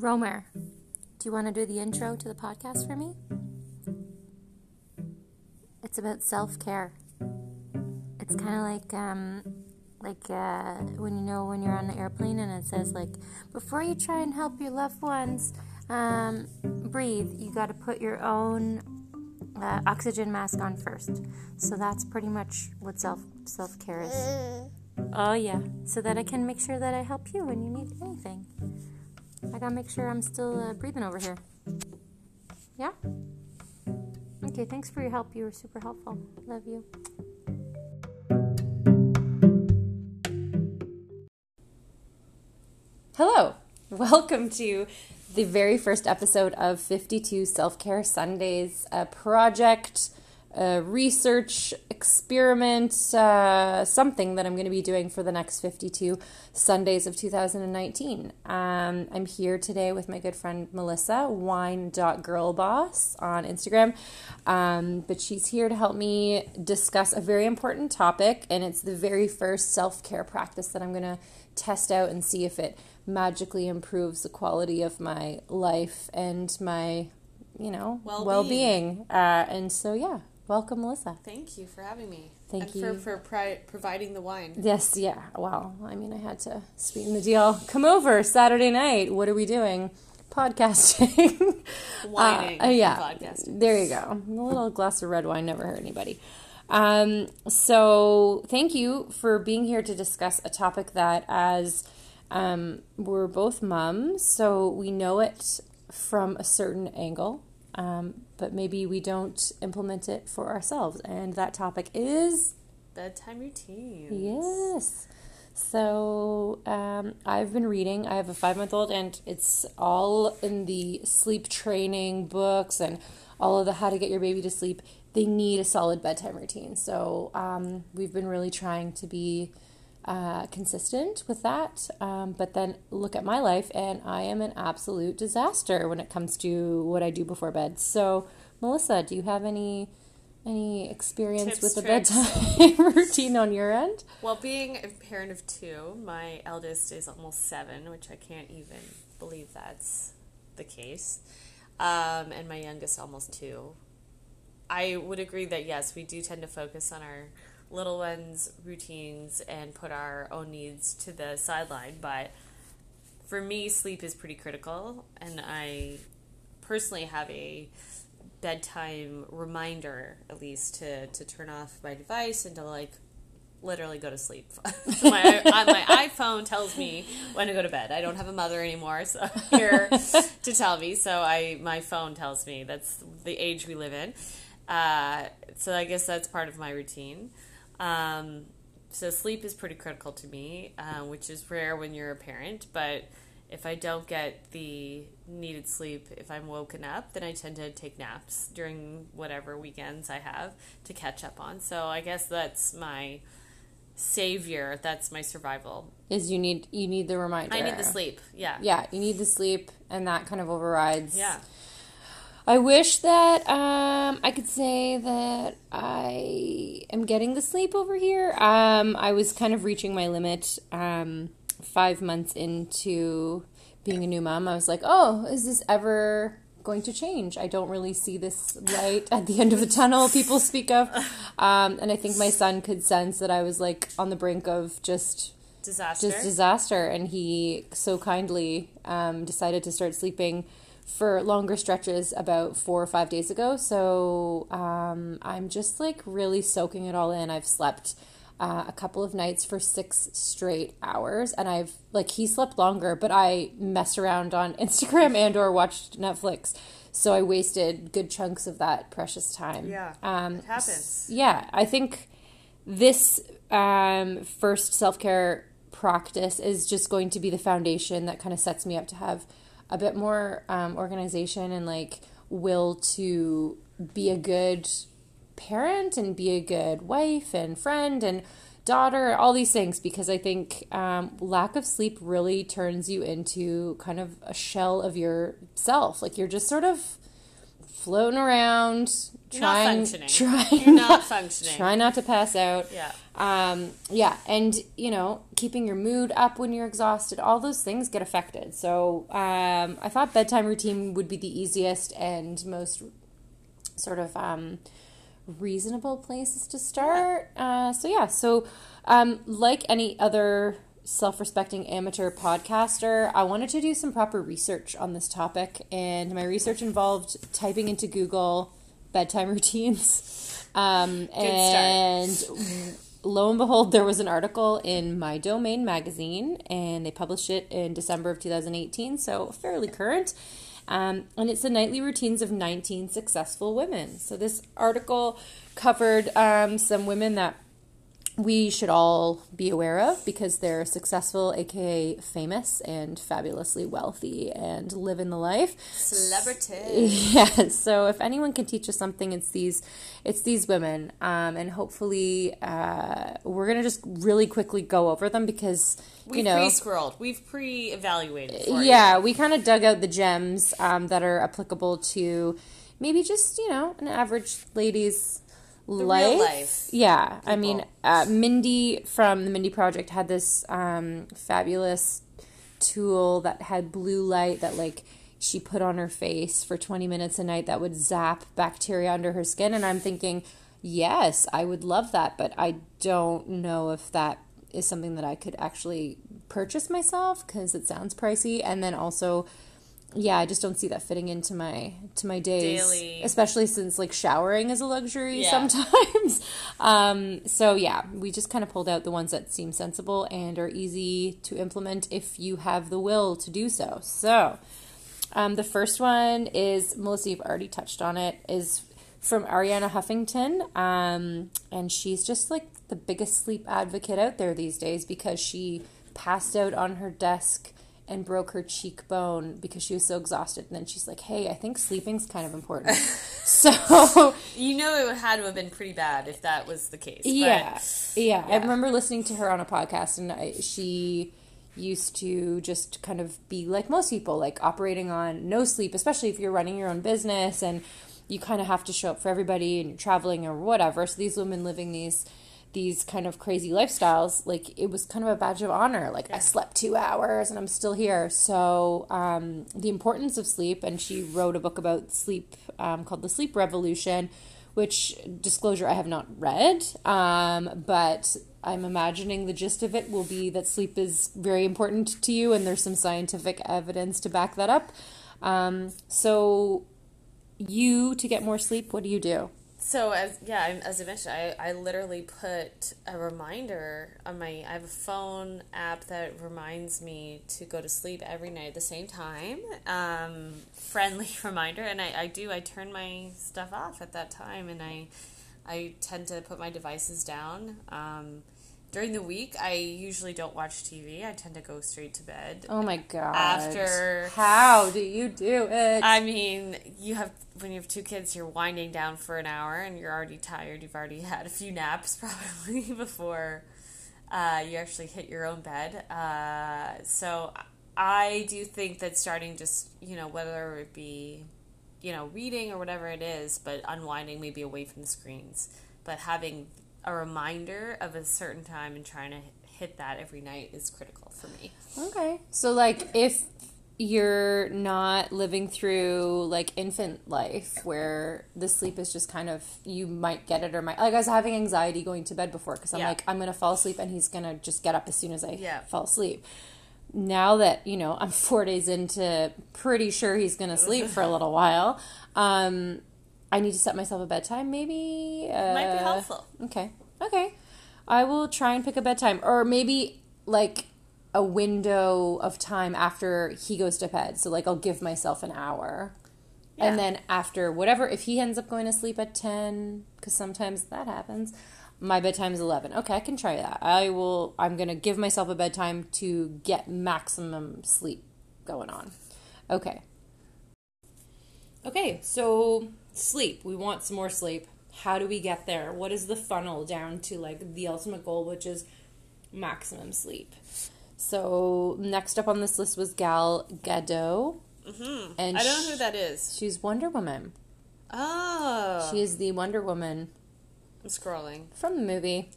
Romer, do you want to do the intro to the podcast for me? It's about self care. It's kind of like um, like uh, when you know when you're on the airplane and it says like before you try and help your loved ones um, breathe, you got to put your own uh, oxygen mask on first. So that's pretty much what self self care is. Oh yeah, so that I can make sure that I help you when you need anything. Gotta make sure I'm still uh, breathing over here. Yeah? Okay, thanks for your help. You were super helpful. Love you. Hello. Welcome to the very first episode of 52 Self Care Sundays, a project, a research experiment, uh, something that I'm going to be doing for the next 52 Sundays of 2019. Um, I'm here today with my good friend Melissa, wine.girlboss on Instagram. Um, but she's here to help me discuss a very important topic, and it's the very first self care practice that I'm going to test out and see if it magically improves the quality of my life and my, you know, well being. Uh, and so, yeah, welcome, Melissa. Thank you for having me. Thank and you. for, for pri- providing the wine. Yes, yeah. Well, I mean, I had to sweeten the deal. Come over Saturday night. What are we doing? Podcasting. Whining. Uh, uh, yeah. Podcasting. There you go. A little glass of red wine never hurt anybody. Um, so, thank you for being here to discuss a topic that, as um, we're both moms, so we know it from a certain angle, um, but maybe we don't implement it for ourselves. And that topic is Bedtime routines. Yes. So um, I've been reading. I have a five month old, and it's all in the sleep training books and all of the how to get your baby to sleep. They need a solid bedtime routine. So um, we've been really trying to be uh, consistent with that. Um, but then look at my life, and I am an absolute disaster when it comes to what I do before bed. So, Melissa, do you have any any experience Tips, with the tricks. bedtime routine on your end? Well, being a parent of two, my eldest is almost seven, which I can't even believe that's the case. Um, and my youngest almost two. I would agree that yes, we do tend to focus on our little ones' routines and put our own needs to the sideline, but for me, sleep is pretty critical, and I personally have a bedtime reminder at least to to turn off my device and to like literally go to sleep. my uh, my iPhone tells me when to go to bed. I don't have a mother anymore, so here to tell me. So I my phone tells me that's the age we live in. Uh, so I guess that's part of my routine. Um, so sleep is pretty critical to me, uh, which is rare when you're a parent. But if I don't get the needed sleep, if I'm woken up, then I tend to take naps during whatever weekends I have to catch up on. So I guess that's my savior. That's my survival. Is you need you need the reminder. I need the sleep. Yeah. Yeah, you need the sleep, and that kind of overrides. Yeah. I wish that um, I could say that I am getting the sleep over here. Um, I was kind of reaching my limit um, five months into being a new mom. I was like, oh, is this ever going to change? I don't really see this light at the end of the tunnel people speak of. Um, and I think my son could sense that I was like on the brink of just Disaster. just disaster and he so kindly um, decided to start sleeping for longer stretches about four or five days ago. So um, i'm just like really soaking it all in. I've slept uh, a couple of nights for six straight hours and i've like he slept longer but i messed around on instagram and or watched netflix. So i wasted good chunks of that precious time. Yeah, um, it happens. yeah i think this um, first self care practice is just going to be the foundation that kind of sets me up to have a bit more um, organization and like will to be a good parent and be a good wife and friend and daughter, all these things, because I think um, lack of sleep really turns you into kind of a shell of yourself. Like you're just sort of floating around, You're not trying, functioning. trying, You're not functioning. try not to pass out. Yeah. Um, yeah, and you know, keeping your mood up when you're exhausted, all those things get affected. So um, I thought bedtime routine would be the easiest and most sort of um, reasonable places to start. Uh, so yeah, so um, like any other self-respecting amateur podcaster, I wanted to do some proper research on this topic, and my research involved typing into Google bedtime routines. Um, and lo and behold, there was an article in MyDomaine magazine, and they published it in December of 2018, so fairly current. Um, and it's the nightly routines of 19 successful women. So this article covered um, some women that we should all be aware of because they're successful, aka famous, and fabulously wealthy and living the life. Celebrity. Yeah. So if anyone can teach us something, it's these, it's these women, um, and hopefully uh, we're gonna just really quickly go over them because We've you know pre-scrolled. We've pre-evaluated. Yeah, we kind of dug out the gems um, that are applicable to maybe just you know an average lady's life. real life Yeah, I mean, uh, Mindy from the Mindy Project had this um, fabulous tool that had blue light that like she put on her face for 20 minutes a night that would zap bacteria under her skin and i'm thinking yes i would love that but i don't know if that is something that i could actually purchase myself because it sounds pricey and then also yeah i just don't see that fitting into my to my days Daily. especially since like showering is a luxury Yeah. sometimes um so yeah we just kind of pulled out the ones that seem sensible and are easy to implement if you have the will to do so so um, the first one is Melissa. You've already touched on it. Is from Arianna Huffington, um, and she's just like the biggest sleep advocate out there these days because she passed out on her desk and broke her cheekbone because she was so exhausted. And then she's like, "Hey, I think sleeping's kind of important." so You know, it had to have been pretty bad if that was the case. but- yeah, yeah, I remember listening to her on a podcast, and I, she used to just kind of be like most people, like operating on no sleep, especially if you're running your own business and you kind of have to show up for everybody and you're traveling or whatever. So these women living these these kind of crazy lifestyles, like it was kind of a badge of honor. Like I slept two hours and I'm still here. So um, the importance of sleep, and she wrote a book about sleep um, called The Sleep Revolution which disclosure I have not read, um, but I'm imagining the gist of it will be that sleep is very important to you, and there's some scientific evidence to back that up. Um, so, you to get more sleep, what do you do? So as yeah, as I mentioned, I, I literally put a reminder on my. I have a phone app that reminds me to go to sleep every night at the same time. Um, friendly reminder, and I, I do. I turn my stuff off at that time, and I I tend to put my devices down. Um, during the week, I usually don't watch TV. I tend to go straight to bed. Oh my god! After- how do you do it? I mean, you have when you have two kids, you're winding down for an hour and you're already tired. You've already had a few naps probably before uh, you actually hit your own bed. Uh, so I do think that starting just you know whether it be you know reading or whatever it is, but unwinding maybe away from the screens, but having a reminder of a certain time and trying to hit that every night is critical for me. Okay. So like if you're not living through like infant life where the sleep is just kind of you might get it or might like I was having anxiety going to bed before because I'm Yeah. like I'm gonna fall asleep and he's gonna just get up as soon as I Yeah. fall asleep. Now that you know I'm four days into pretty sure he's gonna sleep for a little while, um, I need to set myself a bedtime maybe. Uh, Might be helpful. Okay. Okay. I will try and pick a bedtime. Or maybe like a window of time after he goes to bed. So like I'll give myself an hour. And then after whatever if he ends up going to sleep at 10 cuz sometimes that happens. My bedtime is 11. Okay, I can try that. I will I'm going to give myself a bedtime to get maximum sleep going on. Okay. Okay, so sleep. We want some more sleep. How do we get there? What is the funnel down to like the ultimate goal, which is maximum sleep? So next up on this list was Gal Gadot, Mm-hmm. and I don't know who that is. She's Wonder Woman. Oh, She is the Wonder Woman I'm scrolling. from the movie.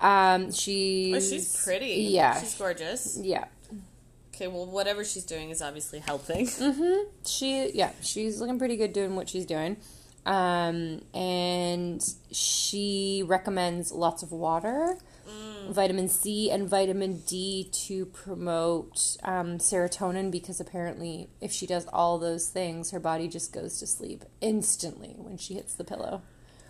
Um, she's Oh, she's pretty. Yeah, she's gorgeous. yeah. Okay, well, whatever she's doing is obviously helping. Mm-hmm. She yeah, she's looking pretty good doing what she's doing. Um, and she recommends lots of water, vitamin C and vitamin D to promote um, serotonin because apparently if she does all those things, her body just goes to sleep instantly when she hits the pillow.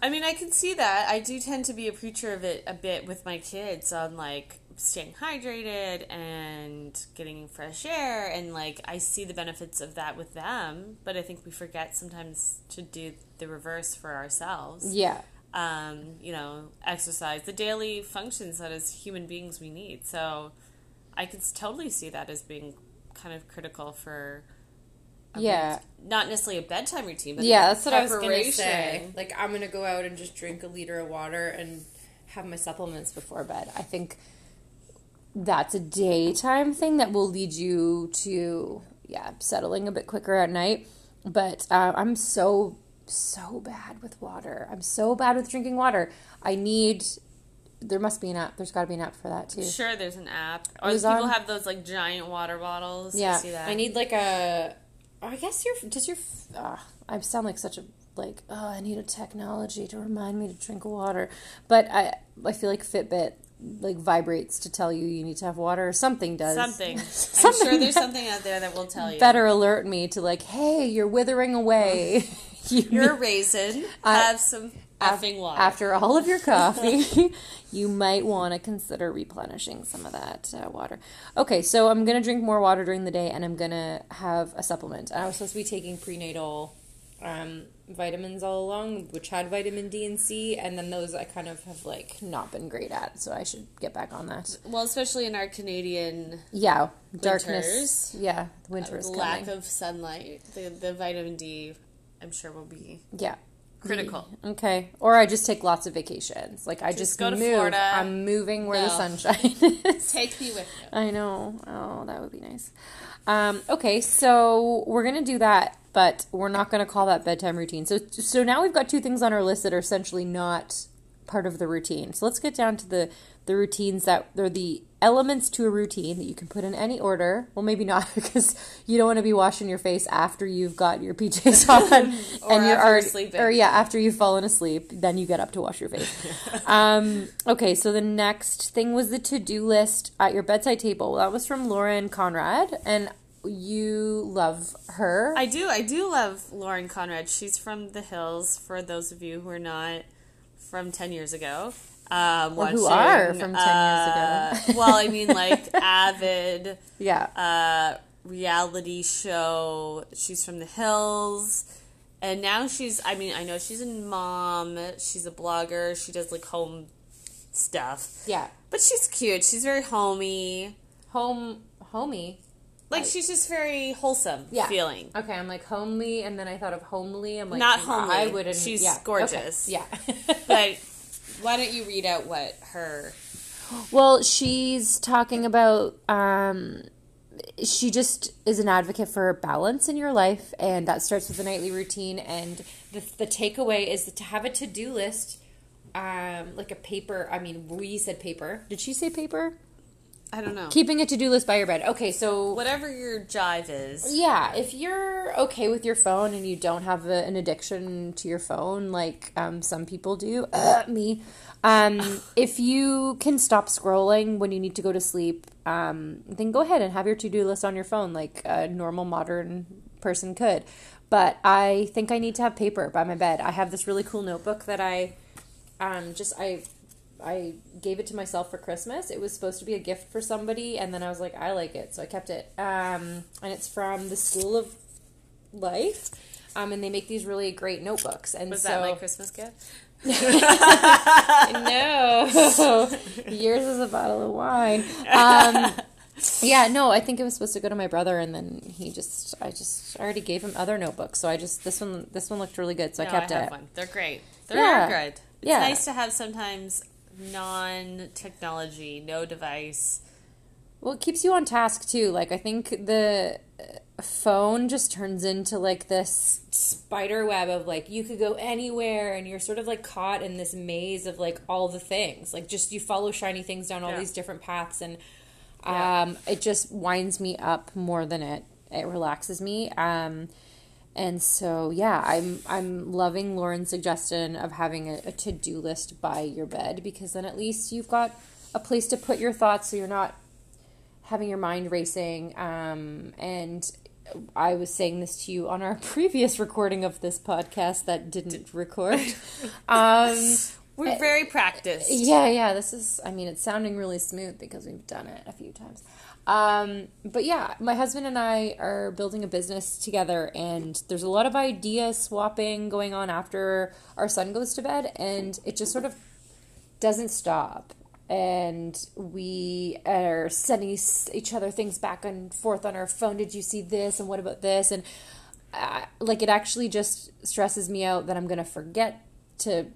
I mean, I can see that. I do tend to be a preacher of it a bit with my kids on like staying hydrated and getting fresh air, and like I see the benefits of that with them. But I think we forget sometimes to do the reverse for ourselves. Yeah. Um, you know, exercise, the daily functions that as human beings we need. So I could totally see that as being kind of critical for. Yeah. rut- not necessarily a bedtime routine, but Yeah, that's what I was gonna say. Like, I'm gonna go out and just drink a liter of water and have my supplements before bed. I think that's a daytime thing that will lead you to, yeah, settling a bit quicker at night. But uh, I'm so, so bad with water. I'm so bad with drinking water. I need. There must be an app. There's got to be an app for that too. Sure, there's an app. Or was people on- have those like giant water bottles. Yeah, I see that. I need like a. I guess your does your. Uh, I sound like such a like. Oh, I need a technology to remind me to drink water, but I I feel like Fitbit like vibrates to tell you you need to have water or something does something. I'm sure there's something out there that will tell you. better alert me to like hey you're withering away. you You're a raisin. I- have some effing water. After all of your coffee, you might want to consider replenishing some of that uh, water. Okay, so I'm going to drink more water during the day and I'm going to have a supplement. I was supposed to be taking prenatal um, vitamins all along, which had vitamin D and C, and then those I kind of have like not been great at, so I should get back on that. well, especially in our Canadian Yeah, darkness. Winters. Yeah, winter is lack coming. of sunlight, the the vitamin D, I'm sure will be yeah. critical. Okay. Or I just take lots of vacations. Like I just, go to. Florida. I'm moving where the sunshine is. Take me with you. I know. Oh, that would be nice. Um, okay, so we're gonna do that, but we're not gonna call that bedtime routine. So, so now we've got two things on our list that are essentially not part of the routine. So let's get down to the the routines that they're the elements to a routine that you can put in any order. Well, maybe not because you don't want to be washing your face after you've got your PJs on and Or you're after you're already, sleeping. or yeah, after you've fallen asleep, then you get up to wash your face. um, okay, so the next thing was the to do list at your bedside table. That was from Lauren Conrad, and you love her. I do. I do love Lauren Conrad. She's from the hills. For those of you who are not from ten years ago, um, Or who are from 10 years uh, ago. well, I mean, like avid yeah, uh, reality show. She's from the hills. And now she's, I mean, I know she's a mom. She's a blogger. She does like home stuff. yeah, But she's cute. She's very homey. home, homey. Like Right. she's just very wholesome Yeah. feeling. Okay, I'm like homely, and then I thought of homely. I'm like Not homely. I wouldn't. She's yeah, okay, gorgeous. Yeah. But why don't you read out what her Well, she's talking about um she just is an advocate for balance in your life and that starts with a nightly routine and the the takeaway is to have a to-do list um like a paper, I mean, we said paper. Did she say paper? I don't know. Keeping a to-do list by your bed. Okay, so Whatever your jive is. yeah, if you're okay with your phone and you don't have a, an addiction to your phone like um, some people do, uh, me, um, if you can stop scrolling when you need to go to sleep, um, then go ahead and have your to do list on your phone like a normal modern person could. But I think I need to have paper by my bed. I have this really cool notebook that I um, just I I gave it to myself for Christmas. It was supposed to be a gift for somebody, and then I was like, I like it, so I kept it. Um, and it's from the School of Life, um, and they make these really great notebooks. And Was so that my Christmas gift? no, yours is a bottle of wine. Um, yeah, no, I think it was supposed to go to my brother, and then he just, I just already gave him other notebooks, so I just this one, this one looked really good, so no, I kept I it. one. They're great. They're Yeah. good. It's Yeah. nice to have sometimes non technology, no device. Well, it keeps you on task too. Like I think the uh, phone just turns into like this spider web of like you could go anywhere and you're sort of like caught in this maze of like all the things. Like just you follow shiny things down all Yeah. these different paths and Yeah. um it just winds me up more than it it relaxes me. Um and so yeah, I'm I'm loving Lauren's suggestion of having a, a to-do list by your bed because then at least you've got a place to put your thoughts so you're not having your mind racing. Um, and I was saying this to you on our previous recording of this podcast that didn't record. um, We're very practiced. yeah, yeah, this is, I mean, it's sounding really smooth because we've done it a few times. Um, but yeah, my husband and I are building a business together, and there's a lot of idea swapping going on after our son goes to bed, and it just sort of doesn't stop. And we are sending each other things back and forth on our phone. Did you see this? And what about this? And uh, like, it actually just stresses me out that I'm going to forget to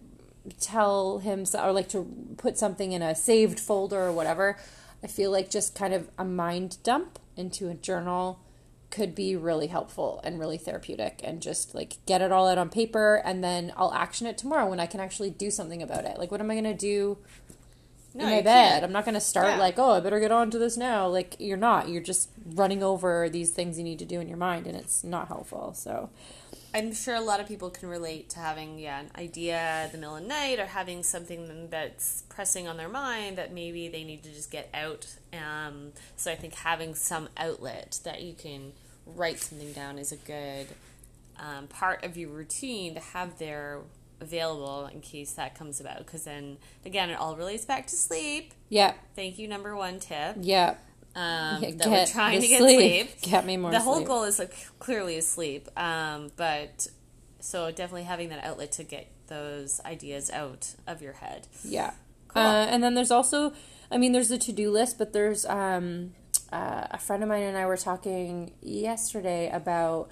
tell him or like to put something in a saved folder or whatever. I feel like just kind of a mind dump into a journal could be really helpful and really therapeutic and just like get it all out on paper and then I'll action it tomorrow when I can actually do something about it. Like what am I going to do No, in my bed? can't. I'm not going to start Yeah. like, "Oh, I better get on to this now." Like you're not. You're just running over these things you need to do in your mind and it's not helpful. So, I'm sure a lot of people can relate to having yeah an idea in the middle of the night or having something that's pressing on their mind that maybe they need to just get out. Um, so I think having some outlet that you can write something down is a good um, part of your routine to have there available in case that comes about. Because then again, it all relates back to sleep. yeah. Thank you, number one tip. Yeah. Um, Yeah, that we're trying to get sleep. Get me more the whole sleep. goal is like clearly is sleep um, but so definitely having that outlet to get those ideas out of your head Yeah. Cool. Uh, and then there's also, I mean, there's the to do list, but there's um, uh, a friend of mine and I were talking yesterday about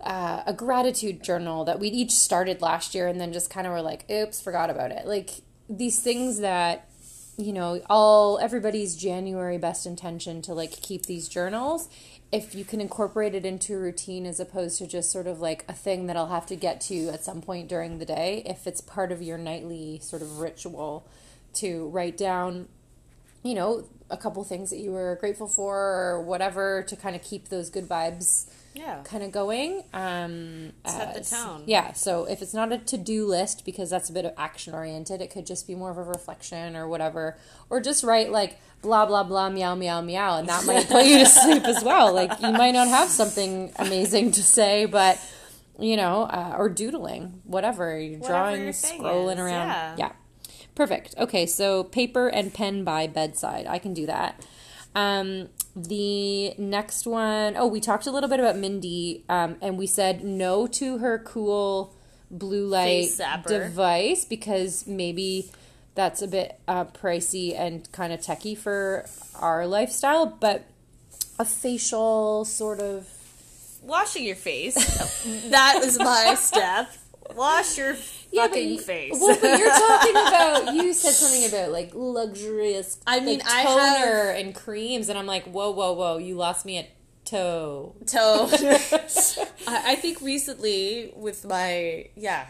uh, a gratitude journal that we each started last year and then just kind of were like, oops, forgot about it. Like these things that, you know, all everybody's January best intention to like keep these journals. If you can incorporate it into a routine as opposed to just sort of like a thing that I'll have to get to at some point during the day, if it's part of your nightly sort of ritual to write down you know, a couple things that you were grateful for or whatever to kind of keep those good vibes yeah kind of going. Um, Set the as- tone. Yeah. So if it's not a to do list because that's a bit of action oriented, it could just be more of a reflection or whatever, or just write like blah blah blah meow meow meow, and that might put you to sleep as well. Like you might not have something amazing to say, but you know, uh, or doodling, whatever you're Whatever drawing, your scrolling is, around, yeah. yeah. Perfect. Okay, so paper and pen by bedside. I can do that. Um, the next one, oh, we talked a little bit about Mindy, um, and we said no to her cool blue light device because maybe that's a bit uh, pricey and kind of techy for our lifestyle, but a facial sort of washing your face. That was my step wash your fucking but, face Well, but you're talking about. You said something about like luxurious. I mean, like, I toner and creams, and I'm like, whoa, whoa, whoa! You lost me at toe. toe. I, I think recently with my yeah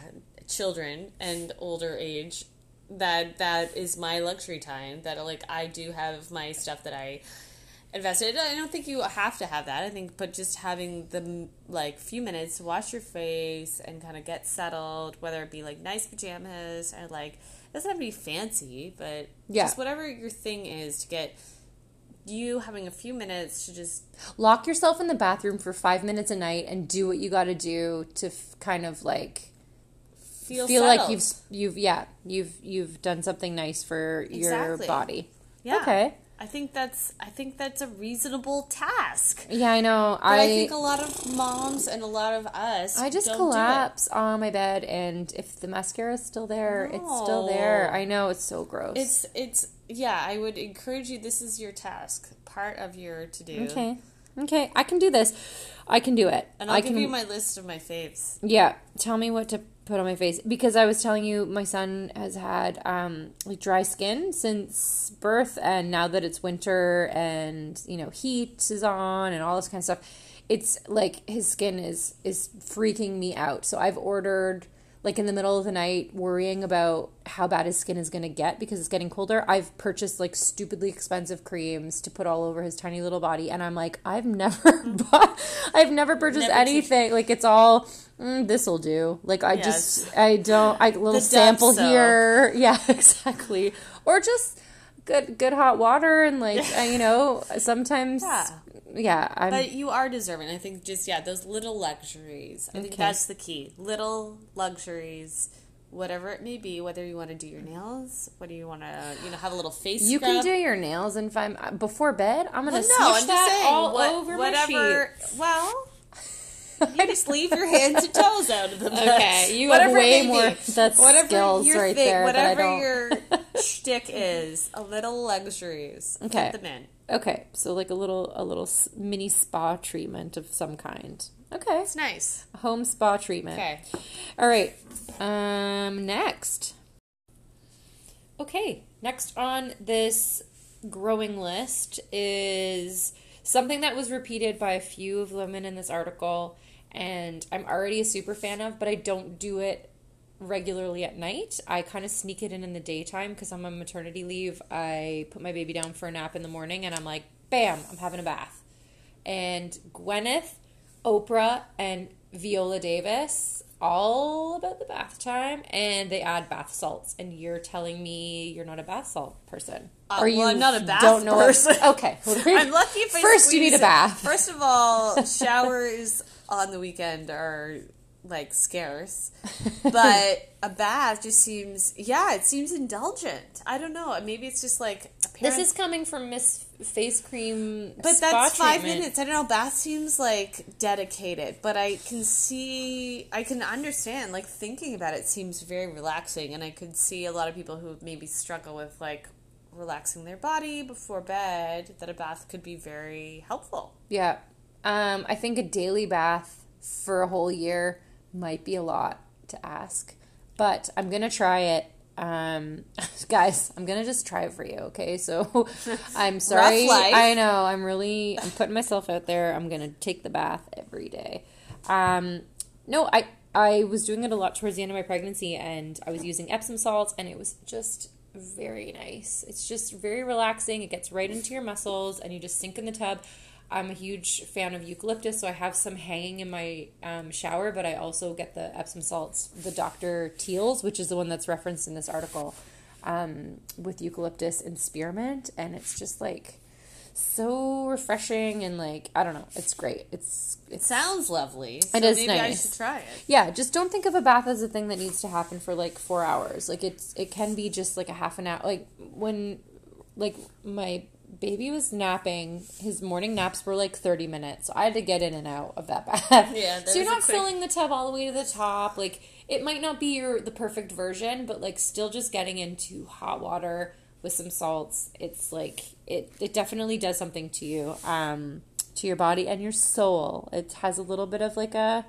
children and older age, that that is my luxury time. That like I do have my stuff that I invested. I don't think you have to have that. I think, but just having the like few minutes to wash your face and kind of get settled, whether it be like nice pajamas or like it doesn't have to be fancy, but Yeah. just whatever your thing is to get you having a few minutes to just Lock yourself in the bathroom for five minutes a night and do what you got to do to f- kind of like feel feel like you've you've yeah you've you've done something nice for your body. Yeah. Okay. I think that's I think that's a reasonable task. Yeah, I know. But I, think a lot of moms and a lot of us I just don't do it. collapse on my bed, and if the mascara is still there, it's still there. I know it's so gross. It's it's yeah, I would encourage you this is your task, part of your to do. okay. Okay, I can do this. I can do it. And I'll I give can. you my list of my faves. yeah, tell me what to put on my face because I was telling you my son has had um like dry skin since birth, and now that it's winter and you know heat is on and all this kind of stuff, it's like his skin is is freaking me out. So I've ordered like in the middle of the night worrying about how bad his skin is going to get because it's getting colder i've purchased like stupidly expensive creams to put all over his tiny little body and i'm like i've never bought i've never purchased Never anything like it's all mm, this'll do like i Yes. just i don't i little sample soap. here yeah exactly or just good good hot water and like uh, you know sometimes Yeah. Yeah i'm But you are deserving. I think just yeah, those little luxuries. I think that's the key. Little luxuries, whatever it may be. Whether you want to do your nails, whether you want to you know have a little face. you can do your nails in five uh, before bed i'm gonna Well, no, I'm just that saying all what- over whatever. my sheet Well, you just leave your hands and toes out of the mess. Okay, you have Whatever it way more- be. that's skills your right thing- there Whatever your shtick is, a little luxuries. Okay. Put them in. Okay, so like a little a little mini spa treatment of some kind. Okay, It's nice. home spa treatment. Okay. All right. Um next. Okay, next on this growing list is something that was repeated by a few of the women in this article and I'm already a super fan of, but I don't do it regularly at night. I kind of sneak it in in the daytime because I'm on maternity leave. I put my baby down for a nap in the morning and I'm like, bam, I'm having a bath. And Gwyneth, Oprah, and Viola Davis all about the bath time and they add bath salts and you're telling me you're not a bath salt person Uh, or well, you I'm not a bath don't know what- person. okay I'm lucky if I first you need a it. bath First of all, showers on the weekend are like scarce, but a bath just seems yeah, it seems indulgent. I don't know. Maybe it's just like this is coming from miss face cream But that's five treatment. minutes. I don't know. Bath seems like dedicated, but I can see, I can understand. Like thinking about it seems very relaxing, and I could see a lot of people who maybe struggle with like relaxing their body before bed. That a bath could be very helpful. Yeah. Um, I think a daily bath for a whole year might be a lot to ask, but I'm going to try it. Um, guys, I'm going to just try it for you. Okay. So I'm sorry. I know I'm really, I'm putting myself out there. I'm going to take the bath every day. Um, no, I, I was doing it a lot towards the end of my pregnancy and I was using Epsom salts and it was just very nice. It's just very relaxing. It gets right into your muscles and you just sink in the tub. I'm a huge fan of eucalyptus, so I have some hanging in my um, shower, but I also get the Epsom salts, the Dr. Teal's, which is the one that's referenced in this article, um, with eucalyptus and spearmint. And it's just like so refreshing and like, I don't know, it's great. It's, It sounds lovely. So It is maybe I nice. should try it. yeah, just don't think of a bath as a thing that needs to happen for like four hours. Like it's it can be just like a half an hour. Like when like my baby was napping, his morning naps were like thirty minutes. So I had to get in and out of that bath. Yeah, that so you're not quick- filling the tub all the way to the top. Like it might not be your the perfect version, but like still just getting into hot water with some salts. It's like it it definitely does something to you. Um to your body and your soul. It has a little bit of like a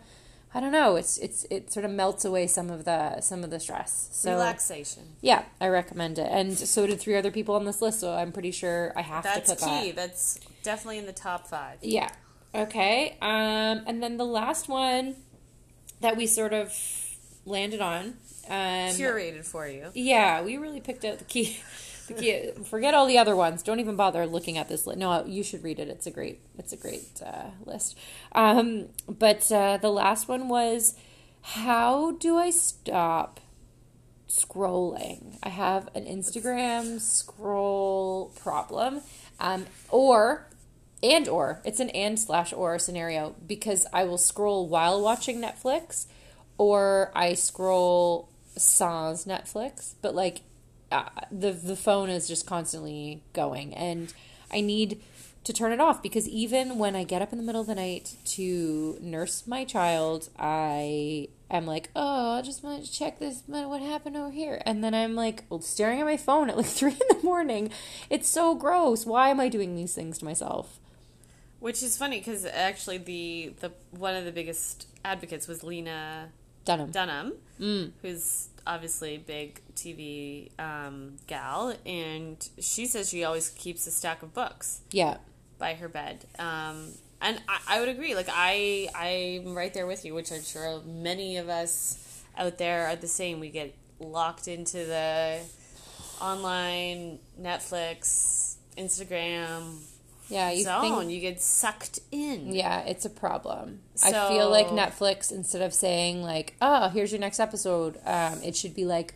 I don't know. It's it's it sort of melts away some of the some of the stress. So Relaxation. yeah, I recommend it. And so did three other people on this list. So I'm pretty sure I have That's to put key. that. That's definitely in the top five. Yeah. Okay. Um, and then the last one that we sort of landed on. Um, Curated for you. yeah, we really picked out the key. Forget all the other ones. Don't even bother looking at this list. No, you should read it. It's a great. It's a great uh, list. Um, but uh, the last one was, how do I stop scrolling? I have an Instagram scroll problem, um, or and or it's an and slash or scenario because I will scroll while watching Netflix, or I scroll sans Netflix, but like uh, the the phone is just constantly going, and I need to turn it off because even when I get up in the middle of the night to nurse my child, I am like, oh, I just want to check this. What happened over here? And then I'm like staring at my phone at like three in the morning. It's so gross. Why am I doing these things to myself? Which is funny because actually the the one of the biggest advocates was Lena Dunham. Dunham, Mm. who's obviously big TV um, gal, and she says she always keeps a stack of books Yeah. by her bed. Um, and I, I would agree. Like I, I'm right there with you, which I'm sure many of us out there are the same. We get locked into the online Netflix, Instagram Yeah, you zone. think you get sucked in. Yeah, it's a problem. I feel like Netflix instead of saying like, "Oh, here's your next episode," um, it should be like,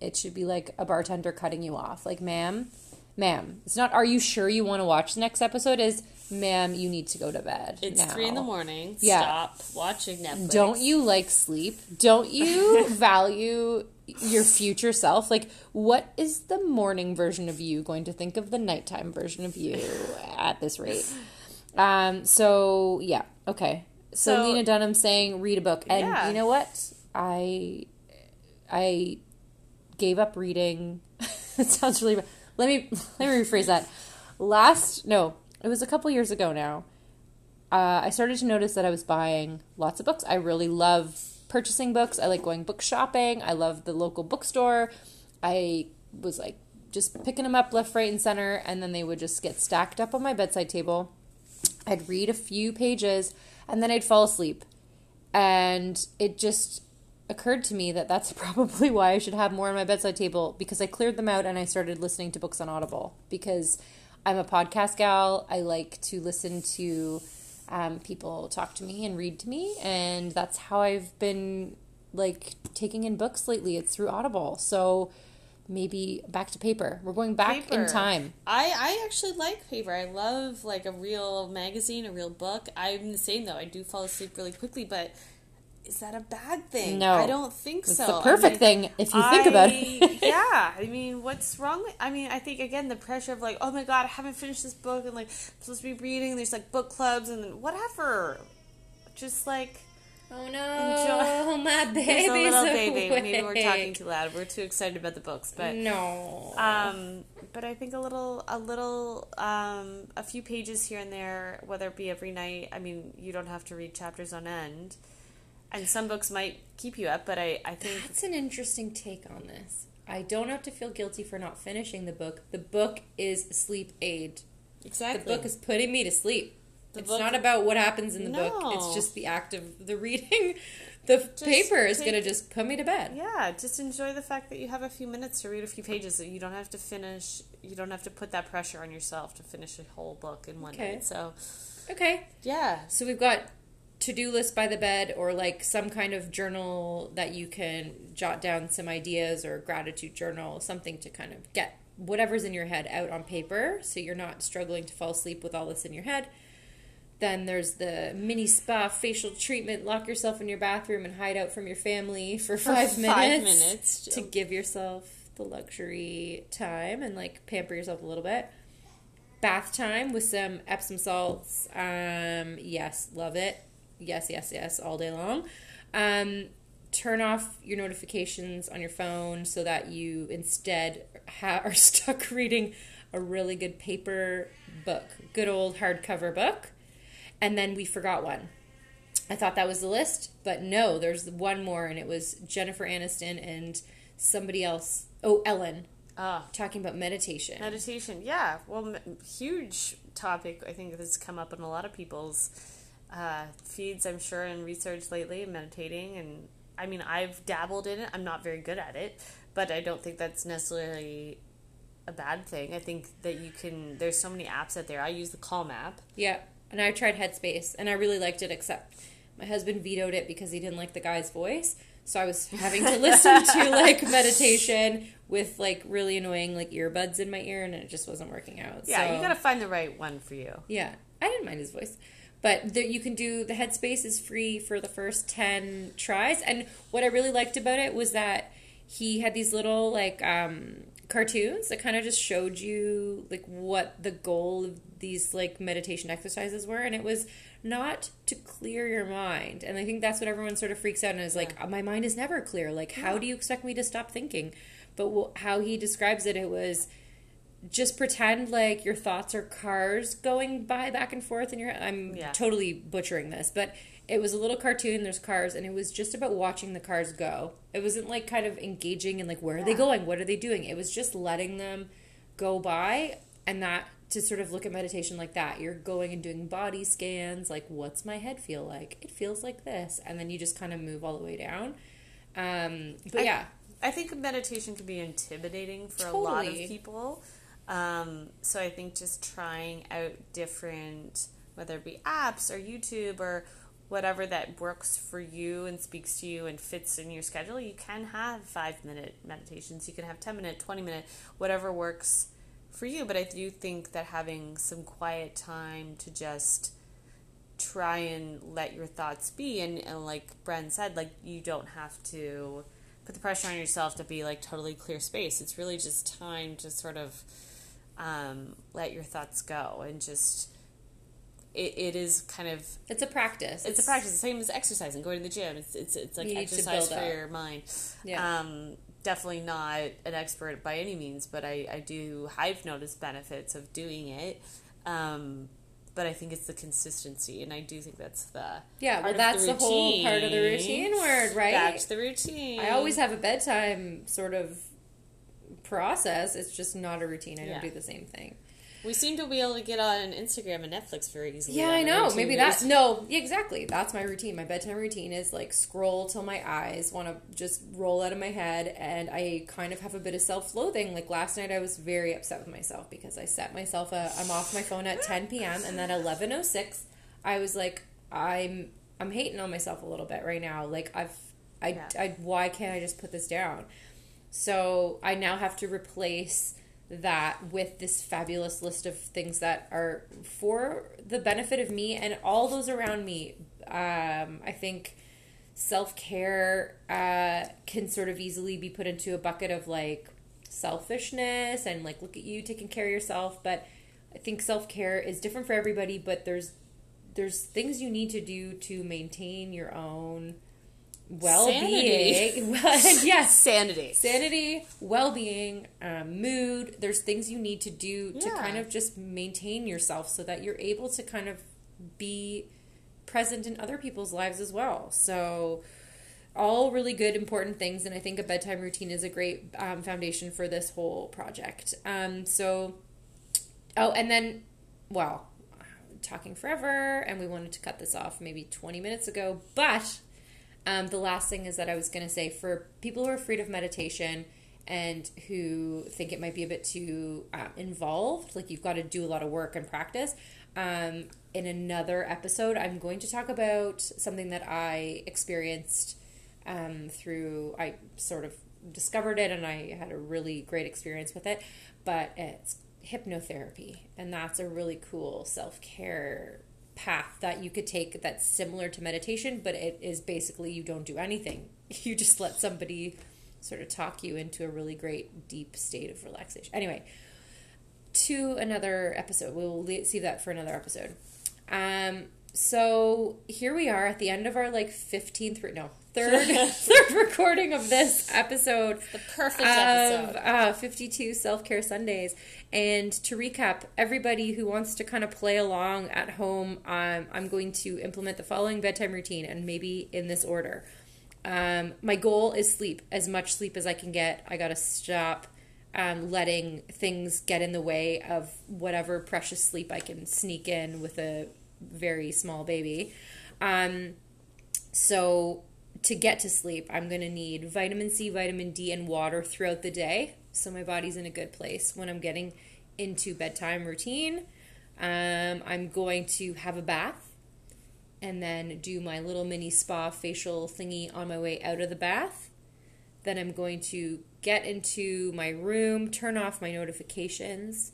it should be like a bartender cutting you off, like, "Ma'am, ma'am, it's not. Are you sure you want to watch the next episode? Is ma'am, you need to go to bed. It's now. three in the morning. Yeah. Stop watching Netflix. Don't you like sleep? Don't you value your future self? Like, what is the morning version of you going to think of the nighttime version of you at this rate? Um, so yeah, okay. So, So- Lena Dunham saying read a book. And Yeah. you know what? I I gave up reading. it sounds really bad. Let me let me rephrase that. Last no, it was a couple years ago now uh, I started to notice that I was buying lots of books. I really love purchasing books. I like going book shopping. I love the local bookstore. I was like just picking them up left, right, and center, and then they would just get stacked up on my bedside table. I'd read a few pages, and then I'd fall asleep. And it just occurred to me that that's probably why I should have more on my bedside table because I cleared them out and I started listening to books on Audible because I'm a podcast gal. I like to listen to um, people talk to me and read to me, and that's how I've been like taking in books lately. It's through Audible. So maybe back to paper. We're going back in time. I, I actually like paper. I love like a real magazine, a real book. I'm the same though. I do fall asleep really quickly, but is that a bad thing? No. I don't think It's so. It's the I perfect mean, thing if you think about it. yeah, I mean, what's wrong? With, I mean, I think again the pressure of like, oh my god, I haven't finished this book, and like I'm supposed to be reading. There's like book clubs and whatever. Just like Oh no, Oh, my there's a little baby. Maybe we're talking too loud. We're too excited about the books, but No. um, but I think a little, a little, um, a few pages here and there, whether it be every night. I mean, you don't have to read chapters on end, and some books might keep you up. But I, I think That's an interesting take on this. I don't have to feel guilty for not finishing the book. The book is a sleep aid. exactly The book is putting me to sleep. The it's book- not about what happens in the book. It's just the act of the reading. The paper is going to just put me to bed. Yeah, just enjoy the fact that you have a few minutes to read a few pages. That you don't have to finish. You don't have to put that pressure on yourself to finish a whole book in one Okay. night. So Okay. yeah, So we've got to-do list by the bed or like some kind of journal that you can jot down some ideas or gratitude journal, something to kind of get whatever's in your head out on paper so you're not struggling to fall asleep with all this in your head. Then there's the mini spa facial treatment. Lock yourself in your bathroom and hide out from your family for five five minutes, minutes. to give yourself the luxury time and like pamper yourself a little bit. Bath time with some Epsom salts. Um, yes, love it. Yes, yes, yes, all day long. Um, turn off your notifications on your phone so that you instead ha- are stuck reading a really good paper book, good old hardcover book. And then we forgot one. I thought that was the list, but no, there's one more, and it was Jennifer Aniston and somebody else. Oh, Ellen, Ah, talking about meditation. meditation. Yeah, well, m- huge topic. I think that's come up in a lot of people's uh, feeds. I'm sure in research lately, meditating, and I mean, I've dabbled in it. I'm not very good at it, but I don't think that's necessarily a bad thing. I think that you can. There's so many apps out there. I use the Calm app. Yeah, and I tried Headspace, and I really liked it, except my husband vetoed it because he didn't like the guy's voice. So I was having to listen to like meditation with like really annoying like earbuds in my ear, and it just wasn't working out. Yeah, so, you gotta find the right one for you. Yeah, I didn't mind his voice. But there, you can do the Headspace is free for the first 10 tries. And what I really liked about it was that he had these little like um, cartoons that kind of just showed you like what the goal of these like meditation exercises were. And it was not to clear your mind. And I think that's what everyone sort of freaks out and is like, my mind is never clear. Like, how do you expect me to stop thinking? But how he describes it, it was just pretend like your thoughts are cars going by back and forth in your head. I'm Yeah. totally butchering this, but it was a little cartoon. There's cars, and it was just about watching the cars go. It wasn't like kind of engaging and like where are they going? What are they doing? It was just letting them go by, and that to sort of look at meditation like that. You're going and doing body scans, like what's my head feel like? It feels like this, and then you just kind of move all the way down. Um, but I- yeah, I think meditation can be intimidating for a lot of Totally. people. Um, so I think just trying out different, whether it be apps or YouTube or whatever that works for you and speaks to you and fits in your schedule, you can have five minute meditations. You can have 10 minute, 20 minute, whatever works for you. But I do think that having some quiet time to just try and let your thoughts be and, and like Bren said, like you don't have to put the pressure on yourself to be like totally clear space. It's really just time to sort of um, let your thoughts go and just it, it is kind of it's a practice. it's a practice the same as exercising going to the gym it's it's, it's like exercise for up. your mind Yeah. um, definitely not an expert by any means but I, I do i've noticed benefits of doing it um, but i think it's the consistency and i do think that's the Yeah, well, that's the, whole part of the routine word, right? to the routine I always have a bedtime sort of process. It's just not a routine. I Yeah. don't do the same thing. we seem to be able to get on instagram and netflix very easily Yeah, I know. Maybe that's no, yeah, exactly. That's my routine. My bedtime routine is like scroll till my eyes want to just roll out of my head, and I kind of have a bit of self-loathing. Like last night, I was very upset with myself because I set myself a. I'm off my phone at 10 p.m. and then 11:06, I was like, I'm I'm hating on myself a little bit right now. Like I've I, Yeah. I why can't I just put this down? So I now have to replace that with this fabulous list of things that are for the benefit of me and all those around me. Um, I think self care uh, can sort of easily be put into a bucket of like selfishness and like look at you taking care of yourself. But I think self care is different for everybody. But there's there's things you need to do to maintain your own well being. yes, sanity sanity, well being, um, mood. There's things you need to do to Yeah. kind of just maintain yourself so that you're able to kind of be present in other people's lives as well. So, all really good, important things. And I think a bedtime routine is a great um, foundation for this whole project. Um, so, oh, and then, well, talking forever, and we wanted to cut this off maybe 20 minutes ago, but um, the last thing is that I was going to say for people who are afraid of meditation and who think it might be a bit too uh, involved, like you've got to do a lot of work and practice. Um, in another episode, I'm going to talk about something that I experienced um, through, I sort of discovered it and I had a really great experience with it, but it's hypnotherapy. And that's a really cool self care path that you could take that's similar to meditation, but it is basically you don't do anything. You just let somebody sort of talk you into a really great deep state of relaxation. Anyway, to another episode. We'll see that for another episode. Um, so here we are at the end of our like 15th, no, third, third recording of this episode the perfect of episode uh, 52 self care Sundays. And to recap, everybody who wants to kind of play along at home, um, I'm going to implement the following bedtime routine and maybe in this order. Um, my goal is sleep, as much sleep as I can get. I got to stop um, letting things get in the way of whatever precious sleep I can sneak in with a very small baby. Um, so to get to sleep, I'm going to need vitamin C, vitamin D, and water throughout the day. So my body's in a good place when I'm getting into bedtime routine. Um, I'm going to have a bath and then do my little mini spa facial thingy on my way out of the bath. Then I'm going to get into my room, turn off my notifications.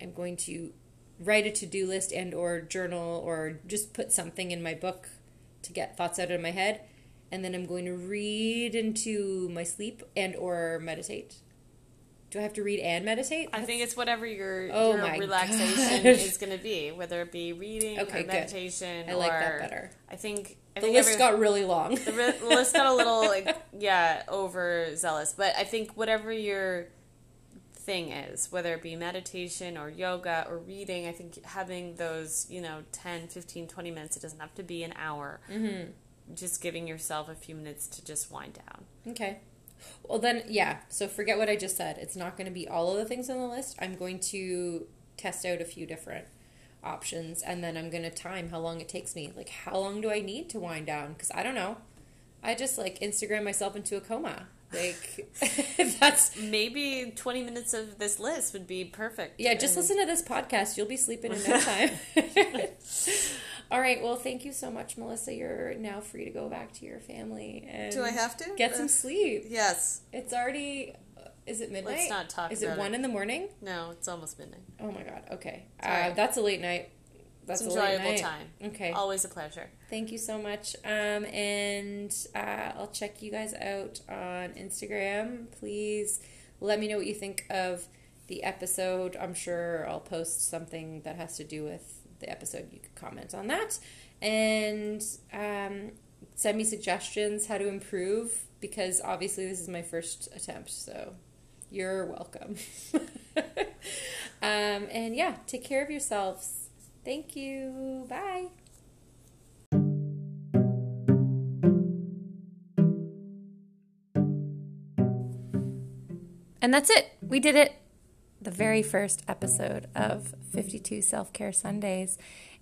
I'm going to write a to-do list and or journal or just put something in my book to get thoughts out of my head. And then I'm going to read into my sleep and or meditate. Do I have to read and meditate? I think it's whatever your, Oh your my relaxation God. is going to be, whether it be reading Okay, or good. meditation. I like or, that better. I think I the think list every- got really long. the the list got a little like yeah overzealous, but I think whatever your thing is, whether it be meditation or yoga or reading. I think having those, you know, 10, 15, 20 minutes, it doesn't have to be an hour. Mm-hmm. Just giving yourself a few minutes to just wind down. Okay. Well, then, yeah. So forget what I just said. It's not going to be all of the things on the list. I'm going to test out a few different options and then I'm going to time how long it takes me. Like, how long do I need to wind down? Because I don't know. I just like Instagram myself into a coma. Like, that's. Maybe 20 minutes of this list would be perfect. Yeah, just listen to this podcast. You'll be sleeping in no time. All right. Well, thank you so much, Melissa. You're now free to go back to your family and Do I have to? get some sleep. Yes. It's already. uh, Is it midnight? Let's not talk Is it one it. in the morning? No, it's almost midnight. Oh my god. Okay. Uh, that's a late night. That's It's a late enjoyable time. Okay. Always a pleasure. Thank you so much. Um, and uh, I'll check you guys out on Instagram. Please let me know what you think of the episode. I'm sure I'll post something that has to do with the episode. You could comment on that. And um, send me suggestions how to improve because obviously this is my first attempt. So you're welcome. um, and yeah, take care of yourselves. Thank you. Bye. And that's it. We did it. The very first episode of 52 Self Care Sundays.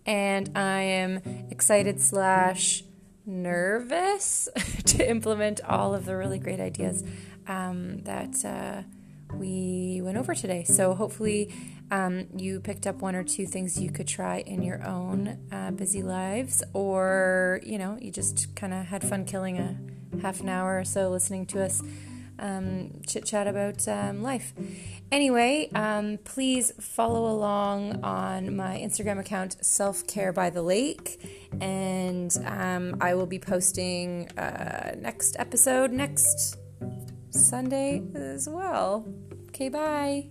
And I am excited slash nervous to implement all of the really great ideas um, that uh, we went over today. So hopefully um, you picked up one or two things you could try in your own uh, busy lives, or you know you just kind of had fun killing a half an hour or so listening to us um, chit chat about um, life. Anyway, um, please follow along on my Instagram account, Self Care by the Lake, and um, I will be posting uh, next episode next Sunday as well. Okay, bye.